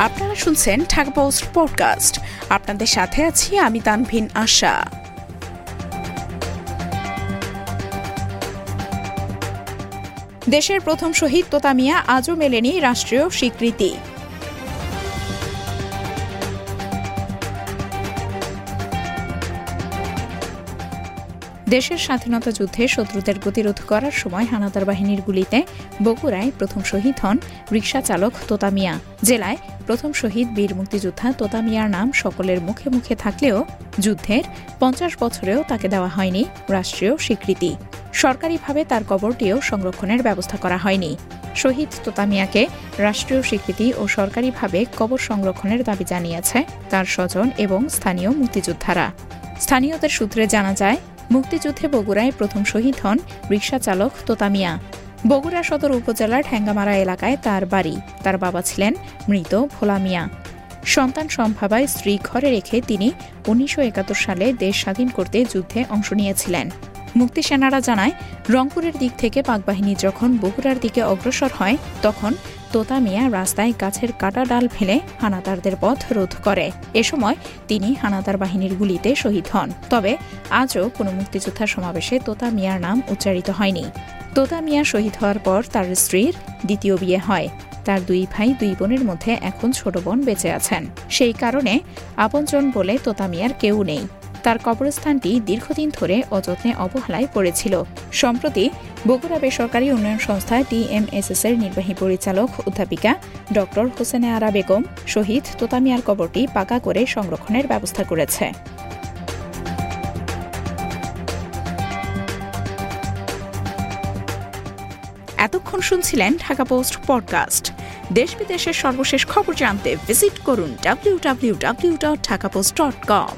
আপনারা শুনছেন Dhaka post podcast. আপনাদের সাথে আছি আমি তানভিন আশা। দেশের প্রথম শহীদ তোতামিয়া আজও মেলেনি রাষ্ট্রীয় স্বীকৃতি। দেশের স্বাধীনতা যুদ্ধে শত্রুদের প্রতিরোধ করার সময় হানাদার বাহিনীর গুলিতে বগুড়ায় প্রথম শহীদ হন রিক্সা চালক তোতামিয়া জেলায় প্রথম শহীদ বীর মুক্তিযোদ্ধা তোতামিয়ার নাম সকলের মুখে মুখে থাকলেও যুদ্ধের পঞ্চাশ বছরেও তাকে দেওয়া হয়নি রাষ্ট্রীয় স্বীকৃতি। সরকারিভাবে তার কবরটিও সংরক্ষণের ব্যবস্থা করা হয়নি। শহীদ তোতামিয়াকে রাষ্ট্রীয় স্বীকৃতি ও সরকারিভাবে কবর সংরক্ষণের দাবি জানিয়েছে তার স্বজন এবং স্থানীয় মুক্তিযোদ্ধারা। স্থানীয়দের সূত্রে জানা যায় মুক্তিযুদ্ধে বগুড়ায় প্রথম শহীদ হন রিক্সা চালক তোতামিয়া বগুড়া সদর উপজেলার ঠ্যাঙ্গামারা এলাকায় তার বাড়ি। তার বাবা ছিলেন মৃত ভোলা মিয়া। সন্তান সম্ভাবায় স্ত্রী ঘরে রেখে তিনি উনিশশো একাত্তর সালে দেশ স্বাধীন করতে যুদ্ধে অংশ নিয়েছিলেন। মুক্তি সেনারা জানায়, রংপুরের দিক থেকে পাকবাহিনী যখন বগুড়ার দিকে অগ্রসর হয়, তখন তোতা মিয়া রাস্তায় গাছের কাটা ডাল ফেলে হানাদারদের পথ রোধ করে। এ সময় তিনি হানাদার বাহিনীর গুলিতে শহীদ হন। তবে আজও কোনো মুক্তিযোদ্ধা সমাবেশে তোতা মিয়ার নাম উচ্চারিত হয়নি। তোতা মিয়া শহীদ হওয়ার পর তার স্ত্রীর দ্বিতীয় বিয়ে হয়। তার দুই ভাই, দুই বোনের মধ্যে এখন ছোট বোন বেঁচে আছেন। সেই কারণে আপনজন বলে তোতা মিয়ার কেউ নেই। তার কবরস্থানটি দীর্ঘদিন ধরে অযত্নে অবহেলায় পড়েছিল। সম্প্রতি বগুড়া বেসরকারি উন্নয়ন সংস্থা টিএমএসএস এর নির্বাহী পরিচালক অধ্যাপিকা ড হোসেনে আরা বেগম শহীদ তোতামিয়ার কবরটি পাকা করে সংরক্ষণের ব্যবস্থা করেছে। এতক্ষণ শুনছিলেন ঢাকা পোস্ট পডকাস্ট। দেশ বিদেশের সর্বশেষ খবর জানতে ভিজিট করুন W W W dot Dhaka post dot com